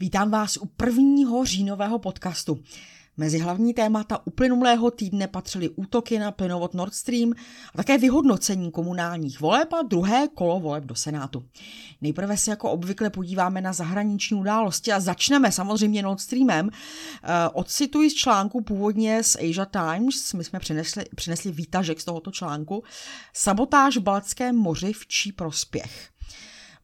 Vítám vás u prvního říjnového podcastu. Mezi hlavní témata uplynulého týdne patřily útoky na plynovod Nord Stream a také vyhodnocení komunálních voleb a druhé kolo voleb do Senátu. Nejprve se jako obvykle podíváme na zahraniční události a začneme samozřejmě Nord Streamem. Eh, odcituji z článku původně z Asia Times, my jsme přinesli, přinesli výtažek z tohoto článku. Sabotáž v Balckém moři v čí prospěch.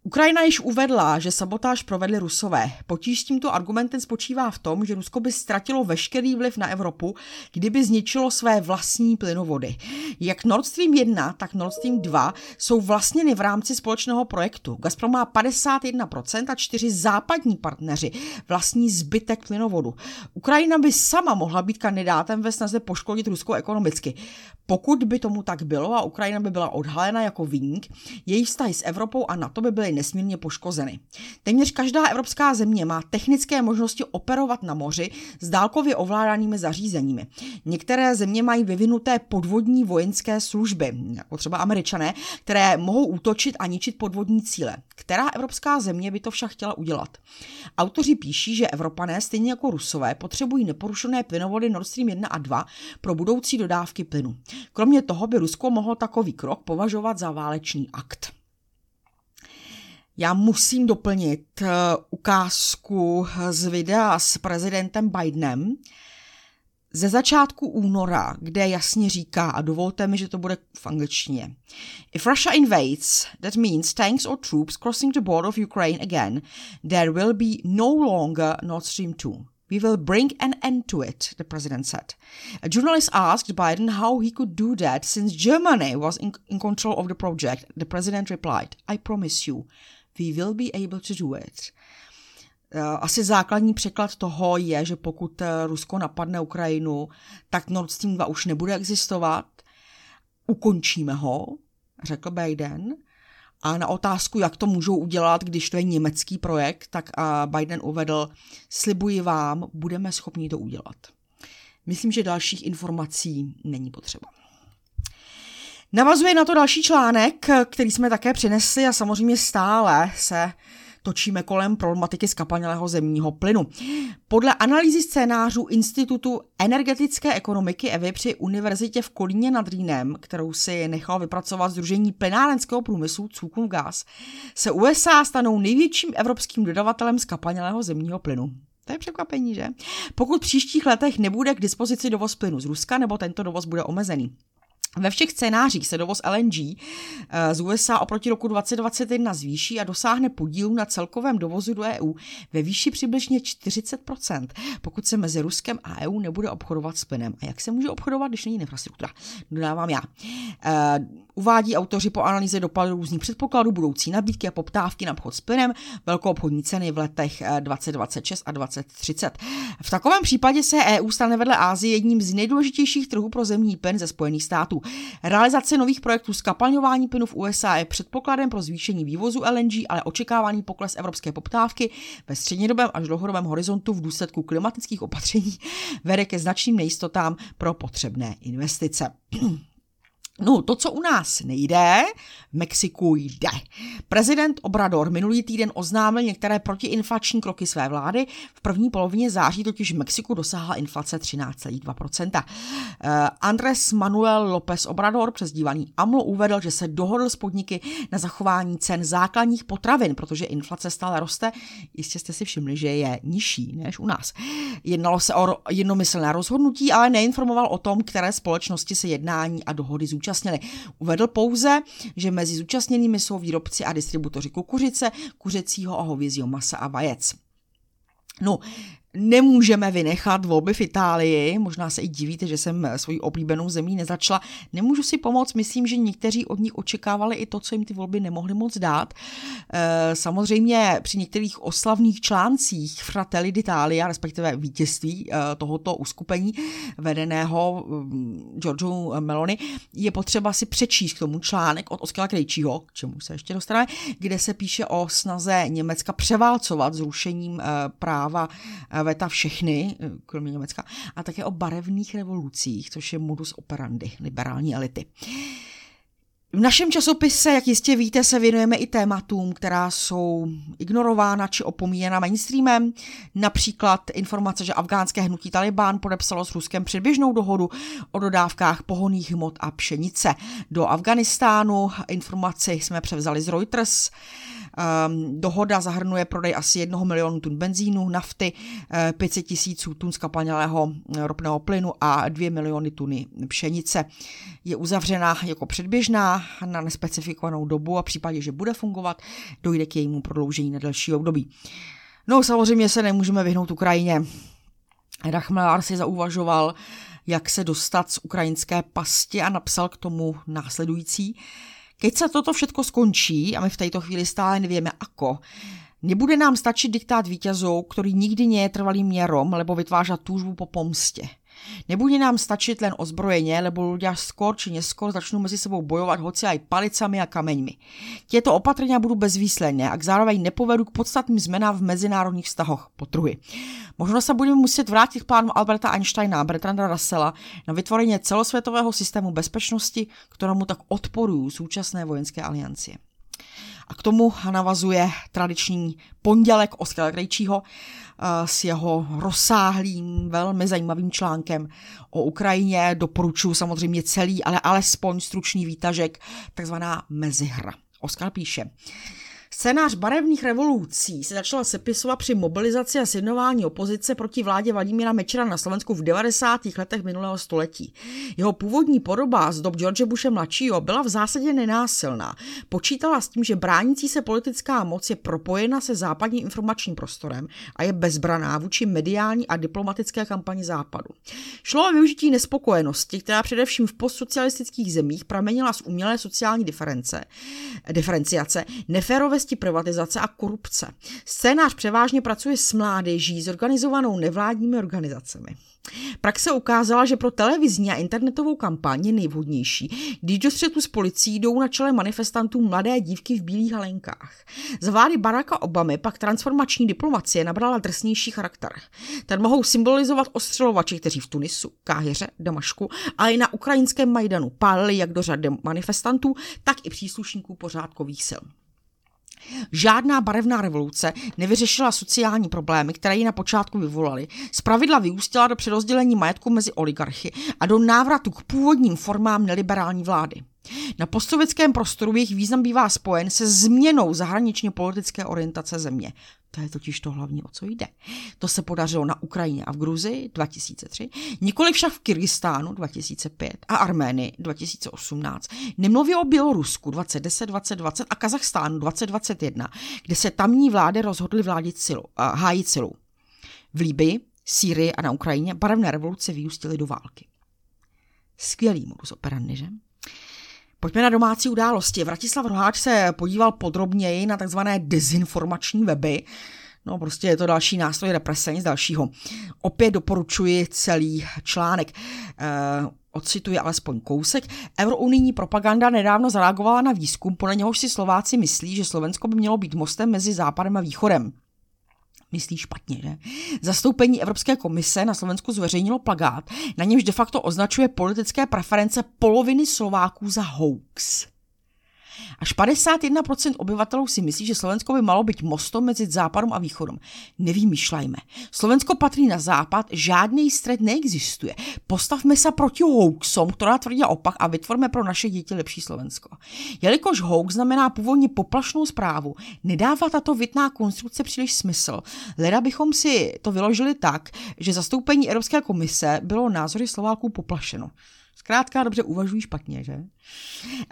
Ukrajina již uvedla, že sabotáž provedli Rusové. Potíž s tímto argumentem spočívá v tom, že Rusko by ztratilo veškerý vliv na Evropu, kdyby zničilo své vlastní plynovody. Jak Nord Stream 1, tak Nord Stream 2 jsou vlastněny v rámci společného projektu. Gazprom má 51% a čtyři západní partneři vlastní zbytek plynovodu. Ukrajina by sama mohla být kandidátem ve snaze poškodit Rusko ekonomicky. Pokud by tomu tak bylo a Ukrajina by byla odhalena jako výnik, její vztahy s Evropou a NATO by byly nesmírně poškozeny. Téměř každá evropská země má technické možnosti operovat na moři s dálkově ovládanými zařízeními. Některé země mají vyvinuté podvodní vojenské služby, jako třeba američané, které mohou útočit a ničit podvodní cíle. Která evropská země by to však chtěla udělat? Autoři píší, že Evropané, stejně jako Rusové, potřebují neporušené plynovody Nord Stream 1 a 2 pro budoucí dodávky plynu. Kromě toho by Rusko mohlo takový krok považovat za válečný akt. Já musím doplnit uh, ukázku z videa s prezidentem Bidenem ze začátku února, kde jasně říká, a dovolte mi, že to bude v angličtině. If Russia invades, that means tanks or troops crossing the border of Ukraine again, there will be no longer Nord Stream 2. We will bring an end to it, the president said. A journalist asked Biden how he could do that since Germany was in, in control of the project. The president replied, I promise you, we will be able to do it. Eh, asi základní překlad toho je, že pokud eh, Rusko napadne Ukrajinu, tak Nord Stream 2 už nebude existovat. Ukončíme ho, řekl Biden. A na otázku, jak to můžou udělat, když to je německý projekt, tak Biden uvedl, slibuji vám, budeme schopni to udělat. Myslím, že dalších informací není potřeba. Navazuje na to další článek, který jsme také přinesli a samozřejmě stále se točíme kolem problematiky skapalnělého zemního plynu. Podle analýzy scénářů Institutu energetické ekonomiky EVY při univerzitě v Kolíně nad Rýnem, kterou si nechal vypracovat Združení plynárenského průmyslu Cukův Gas, se USA stanou největším evropským dodavatelem skapalnělého zemního plynu. To je překvapení, že? Pokud v příštích letech nebude k dispozici dovoz plynu z Ruska, nebo tento dovoz bude omezený. Ve všech scénářích se dovoz LNG eh, z USA oproti roku 2021 zvýší a dosáhne podílu na celkovém dovozu do EU ve výši přibližně 40%, pokud se mezi Ruskem a EU nebude obchodovat s plynem. A jak se může obchodovat, když není infrastruktura? Dodávám já. Eh, uvádí autoři po analýze dopadu různých předpokladů budoucí nabídky a poptávky na obchod s plynem, velkou obchodní ceny v letech 2026 eh, a 2030. V takovém případě se EU stane vedle Ázie jedním z nejdůležitějších trhů pro zemní plyn ze Spojených států. Realizace nových projektů skapalňování plynu v USA je předpokladem pro zvýšení vývozu LNG, ale očekávaný pokles evropské poptávky ve střednědobém až dlouhodobém horizontu v důsledku klimatických opatření vede ke značným nejistotám pro potřebné investice. No, to, co u nás nejde, v Mexiku jde. Prezident Obrador minulý týden oznámil některé protiinflační kroky své vlády. V první polovině září totiž v Mexiku dosáhla inflace 13,2%. Eh, Andres Manuel López Obrador, přezdívaný AMLO, uvedl, že se dohodl s podniky na zachování cen základních potravin, protože inflace stále roste. Jistě jste si všimli, že je nižší než u nás. Jednalo se o jednomyslné rozhodnutí, ale neinformoval o tom, které společnosti se jednání a dohody zúčastní zúčastnili. Uvedl pouze, že mezi zúčastněnými jsou výrobci a distributoři kukuřice, kuřecího a hovězího masa a vajec. No, nemůžeme vynechat volby v Itálii. Možná se i divíte, že jsem svoji oblíbenou zemí nezačala. Nemůžu si pomoct, myslím, že někteří od nich očekávali i to, co jim ty volby nemohly moc dát. Eh, samozřejmě při některých oslavných článcích Fratelli d'Italia, respektive vítězství eh, tohoto uskupení vedeného mm, Giorgio Meloni, je potřeba si přečíst k tomu článek od Oskala Krejčího, k čemu se ještě dostaneme, kde se píše o snaze Německa převálcovat zrušením eh, práva veta všechny, eh, kromě Německa, a také o barevných revolucích, což je modus operandi liberální elity. V našem časopise, jak jistě víte, se věnujeme i tématům, která jsou ignorována či opomíjena mainstreamem. Například informace, že afgánské hnutí Taliban podepsalo s Ruskem předběžnou dohodu o dodávkách pohoných hmot a pšenice do Afganistánu. Informaci jsme převzali z Reuters. Um, dohoda zahrnuje prodej asi jednoho milionu tun benzínu, nafty, 500 eh, tisíců tun skapalnělého eh, ropného plynu a 2 miliony tuny pšenice. Je uzavřena jako předběžná na nespecifikovanou dobu a v případě, že bude fungovat, dojde k jejímu prodloužení na delší období. No samozřejmě se nemůžeme vyhnout Ukrajině. Rachmelár si zauvažoval, jak se dostat z ukrajinské pasti a napsal k tomu následující. Keď se toto všetko skončí, a my v této chvíli stále nevíme ako, nebude nám stačit diktát vítězů, který nikdy nie je trvalým měrom, lebo vytvářa túžbu po pomstě. Nebude nám stačit len ozbrojeně, lebo ľudia skôr či neskôr začnou mezi sebou bojovat hoci aj palicami a kameňmi. Tieto opatrenia budú bezvýsledné, ak zároveň nepovedú k podstatným zmenám v mezinárodních vztahoch, potruhy. Možno sa budeme muset vrátit k plánu Alberta Einsteina a Bertranda Russella na vytvorenie celosvětového systému bezpečnosti, ktorému tak odporují současné vojenské aliancie. A k tomu navazuje tradiční pondělek Oskara Krejčího eh, s jeho rozsáhlým, velmi zajímavým článkem o Ukrajině. Doporučuji samozřejmě celý, ale alespoň stručný výtažek, takzvaná mezihra. Oskar píše, Scénář barevných revolucí se začal sepisovat při mobilizaci a sjednování opozice proti vládě Vladimíra Mečera na Slovensku v 90. letech minulého století. Jeho původní podoba z dob George Bushe mladšího byla v zásadě nenásilná. Počítala s tím, že bránící se politická moc je propojena se západním informačním prostorem a je bezbraná vůči mediální a diplomatické kampani západu. Šlo o využití nespokojenosti, která především v postsocialistických zemích pramenila z umělé sociální diference, diferenciace, neférové nenávisti, privatizace a korupce. Scénář převážně pracuje s mládeží, zorganizovanou nevládními organizacemi. Praxe ukázala, že pro televizní a internetovou kampaň je nejvhodnější, když do střetu s policií jdou na čele manifestantů mladé dívky v bílých halenkách. Za vlády Baracka Obamy pak transformační diplomacie nabrala drsnější charakter. Ten mohou symbolizovat ostřelovači, kteří v Tunisu, Káhyře, Damašku, ale i na ukrajinském Majdanu pálili jak do řady manifestantů, tak i příslušníků pořádkových sil. Žádná barevná revoluce nevyřešila sociální problémy, které ji na počátku vyvolaly. Zpravidla vyústila do přerozdělení majetku mezi oligarchy a do návratu k původním formám neliberální vlády. Na postsovětském prostoru jejich význam bývá spojen se změnou zahraničně politické orientace země. To je totiž to hlavní, o co jde. To se podařilo na Ukrajině a v Gruzii 2003, nikoli však v Kyrgyzstánu 2005 a Arménii 2018. Nemluví o Bělorusku 2010, 2020 a Kazachstánu 2021, kde se tamní vlády rozhodly vládit silu, uh, hájit silu. V Líbii, Sýrii a na Ukrajině barevné revoluce vyústily do války. Skvělý modus operandi, že? Pojďme na domácí události. Vratislav Roháč se podíval podrobněji na takzvané dezinformační weby. No prostě je to další nástroj represe, nic dalšího. Opět doporučuji celý článek. Eh, ocituji alespoň kousek. Eurounijní propaganda nedávno zareagovala na výzkum, podle něhož si Slováci myslí, že Slovensko by mělo být mostem mezi západem a východem myslí špatně, že? Zastoupení Evropské komise na Slovensku zveřejnilo plagát, na němž de facto označuje politické preference poloviny Slováků za hoax. Až 51% obyvatelů si myslí, že Slovensko by malo být mostom mezi západem a východem. Nevýmýšlejme. Slovensko patří na západ, žádný střed neexistuje. Postavme se proti hoaxom, která tvrdí opak a vytvorme pro naše děti lepší Slovensko. Jelikož hoax znamená původně poplašnou zprávu, nedává tato vitná konstrukce příliš smysl. Leda bychom si to vyložili tak, že zastoupení Evropské komise bylo názory Slováků poplašeno. Zkrátka dobře uvažují špatně, že?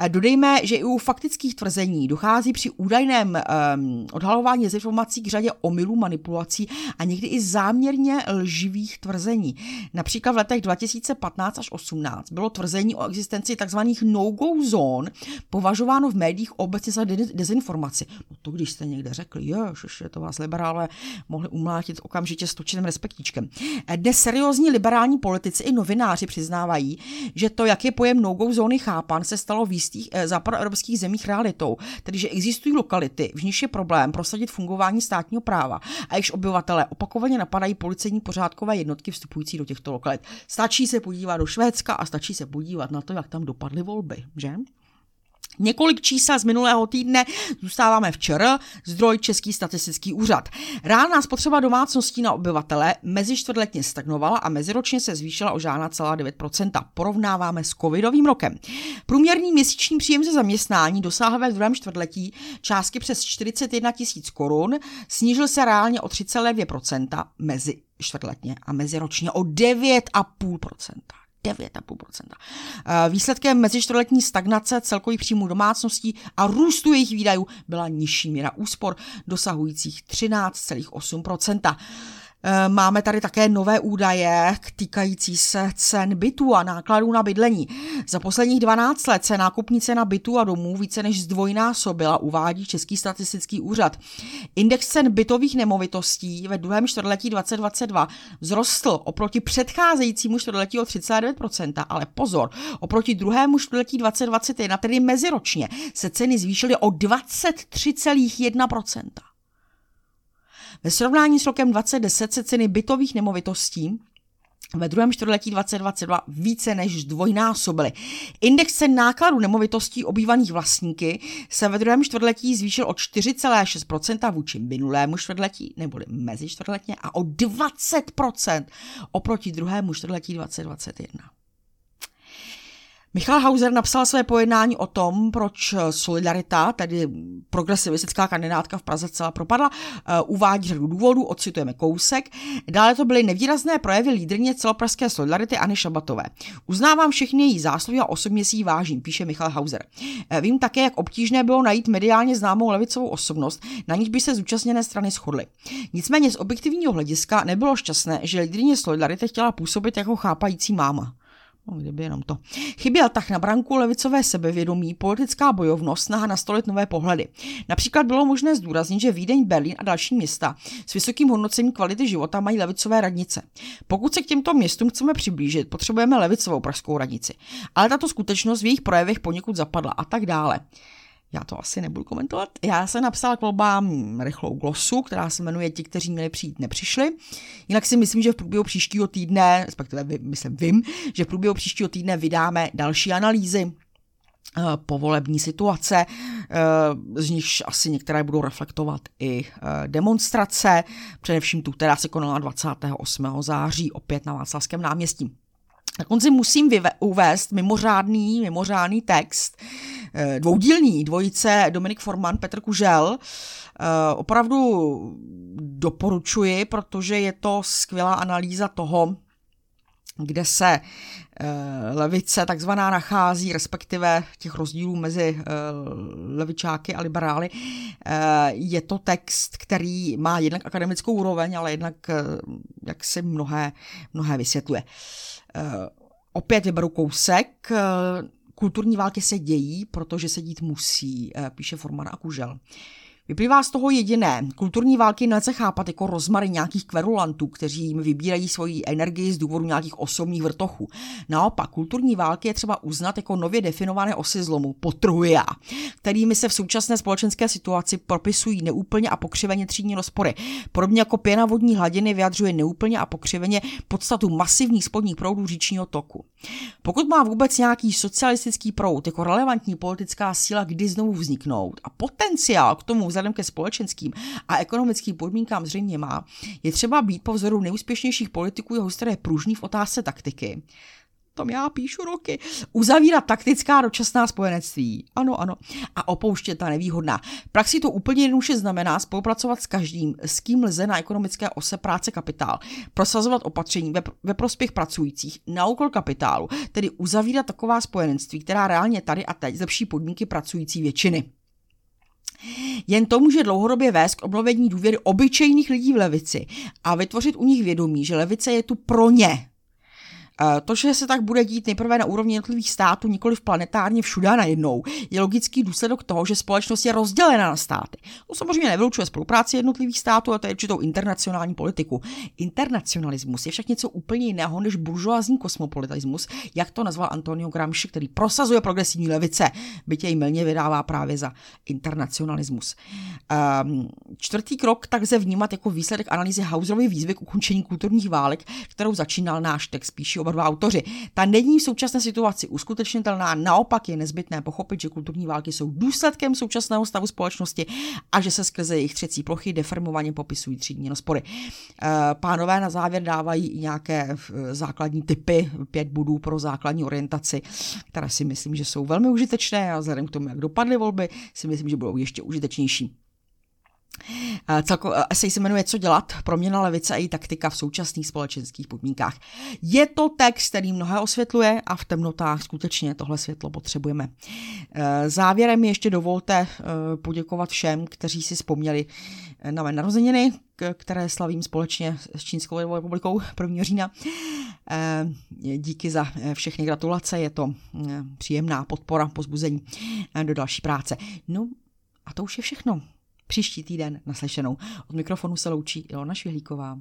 Dodejme, že i u faktických tvrzení dochází při údajném um, odhalování dezinformací k řadě omylů, manipulací a někdy i záměrně lživých tvrzení. Například v letech 2015 až 18 bylo tvrzení o existenci tzv. no-go zón považováno v médiích obecně za dezinformaci. No to když jste někde řekli, že to vás liberálové mohli umlátit okamžitě s točeným respektíčkem. Dnes seriózní liberální politici i novináři přiznávají, že to, jak je pojem no-go zóny chápan, se stalo v jistých eh, západoevropských zemích realitou, tedy že existují lokality, v níž je problém prosadit fungování státního práva a jejichž obyvatelé opakovaně napadají policejní pořádkové jednotky vstupující do těchto lokalit. Stačí se podívat do Švédska a stačí se podívat na to, jak tam dopadly volby, že? Několik čísel z minulého týdne zůstáváme včera, zdroj Český statistický úřad. Reálná spotřeba domácností na obyvatele mezi čtvrtletně stagnovala a meziročně se zvýšila o žádná celá 9%. Porovnáváme s covidovým rokem. Průměrný měsíční příjem ze zaměstnání dosáhl ve druhém čtvrtletí částky přes 41 tisíc korun, snížil se reálně o 3,2% mezi čtvrtletně a meziročně o 9,5%. 9,5%. Eh, výsledkem mezičtvrtletní stagnace celkových příjmů domácností a růstu jejich výdajů byla nižší míra úspor dosahujících 13,8%. Eh, máme tady také nové údaje týkající se cen bytů a nákladů na bydlení. Za posledních 12 let se nákupní cena bytů a domů více než zdvojnásobila, uvádí Český statistický úřad. Index cen bytových nemovitostí ve druhém čtvrtletí 2022 vzrostl oproti předcházejícímu čtvrtletí o 39%, ale pozor, oproti druhému čtvrtletí 2021, tedy meziročně, se ceny zvýšily o 23,1%. Ve srovnání s rokem 2010 se ceny bytových nemovitostí ve druhém čtvrtletí 2022 více než zdvojnásobily. Index cen nákladů nemovitostí obývaných vlastníky se ve druhém čtvrtletí zvýšil o 4,6% vůči minulému čtvrtletí, neboli mezi čtvrtletně, a o 20% oproti druhému čtvrtletí 2021. Michal Hauser napsal své pojednání o tom, proč Solidarita, tedy progresivistická kandidátka v Praze celá propadla, eh, uvádí řadu důvodů, ocitujeme kousek. Dále to byly nevýrazné projevy lídrně celopražské Solidarity Anny Šabatové. Uznávám všechny její zásluhy a osobně si ji vážím, píše Michal Hauser. Eh, vím také, jak obtížné bylo najít mediálně známou levicovou osobnost, na níž by se zúčastněné strany shodly. Nicméně z objektivního hlediska nebylo šťastné, že lídrně Solidarity chtěla působit jako chápající máma. No, kdyby jenom to. Chyběl tak na branku levicové sebevědomí, politická bojovnost, snaha nastolit nové pohledy. Například bylo možné zdůraznit, že Vídeň, Berlín a další města s vysokým hodnocením kvality života mají levicové radnice. Pokud se k těmto městům chceme přiblížit, potřebujeme levicovou pražskou radnici. Ale tato skutečnost v jejich projevech poněkud zapadla a tak dále. Já to asi nebudu komentovat. Já jsem napsala k volbám rychlou glosu, která se jmenuje Ti, kteří měli přijít, nepřišli. Jinak si myslím, že v průběhu příštího týdne, respektive myslím vím, že v průběhu příštího týdne vydáme další analýzy eh, povolební situace, eh, z nichž asi některé budou reflektovat i eh, demonstrace, především tu, která se konala 28. září opět na Václavském náměstí. Na konci musím vyve- uvést mimořádný, mimořádný text, eh, dvoudílný, dvojice Dominik Forman, Petr Kužel. Eh, opravdu doporučuji, protože je to skvělá analýza toho, kde se eh, levice takzvaná nachází, respektive těch rozdílů mezi levičáky a liberály. Je to text, který má jednak akademickou úroveň, ale jednak jak si mnohé, mnohé vysvětluje. Eh, opět vyberu kousek. Eh, kulturní války se dějí, protože se dít musí, eh, píše Forman a Kužel. Vyplývá z toho jediné. Kulturní války nelze chápat jako rozmary nějakých kverulantů, kteří jim vybírají svoji energii z důvodu nějakých osobních vrtochů. Naopak, kulturní války je třeba uznat jako nově definované osy zlomu, potruja, kterými se v současné společenské situaci propisují neúplně a pokřiveně třídní rozpory. Podobně jako pěna vodní hladiny vyjadřuje neúplně a pokřiveně podstatu masivních spodních proudů říčního toku. Pokud má vůbec nějaký socialistický proud jako relevantní politická síla kdy znovu vzniknout a potenciál k tomu vzhledem ke společenským a ekonomickým podmínkám zřejmě má, je třeba být po vzoru neúspěšnějších politiků jeho staré pružný v otázce taktiky tom já píšu roky, uzavírat taktická dočasná spojenectví. Ano, ano. A opouštět ta nevýhodná. V praxi to úplně jednoduše znamená spolupracovat s každým, s kým lze na ekonomické ose práce kapitál, prosazovat opatření ve, ve prospěch pracujících na úkol kapitálu, tedy uzavírat taková spojenectví, která reálně tady a teď zlepší podmínky pracující většiny. Jen to může dlouhodobě vést k obnovení důvěry obyčejných lidí v levici a vytvořit u nich vědomí, že levice je tu pro ně, to, že se tak bude dít nejprve na úrovni jednotlivých států, nikoli v planetárně všude najednou, je logický důsledek toho, že společnost je rozdělena na státy. To samozřejmě nevylučuje spolupráci jednotlivých států, a to je určitou internacionální politiku. Internacionalismus je však něco úplně jiného než buržoázní kosmopolitismus, jak to nazval Antonio Gramsci, který prosazuje progresivní levice, byť jej milně vydává právě za internacionalismus. Um, čtvrtý krok tak lze vnímat jako výsledek analýzy Hauserovy výzvy k ukončení kulturních válek, kterou začínal náš text, spíše oba dva autoři. Ta není v současné situaci uskutečnitelná, naopak je nezbytné pochopit, že kulturní války jsou důsledkem současného stavu společnosti a že se skrze jejich třecí plochy deformovaně popisují třídní rozpory. Eh, pánové na závěr dávají nějaké eh, základní typy, pět bodů pro základní orientaci, které si myslím, že jsou velmi užitečné a vzhledem k tomu, jak dopadly volby, si myslím, že budou ještě užitečnější. Eh, celko, eh, esej se jmenuje Co dělat? Proměna levice a její taktika v současných společenských podmínkách. Je to text, který mnohé osvětluje a v temnotách skutečně tohle světlo potřebujeme. Eh, závěrem ještě dovolte poděkovat všem, kteří si vzpomněli na mé narozeniny, které slavím společně s Čínskou republikou 1. října. Díky za všechny gratulace, je to příjemná podpora, pozbuzení do další práce. No a to už je všechno příští týden naslyšenou. Od mikrofonu se loučí Ilona Švihlíková.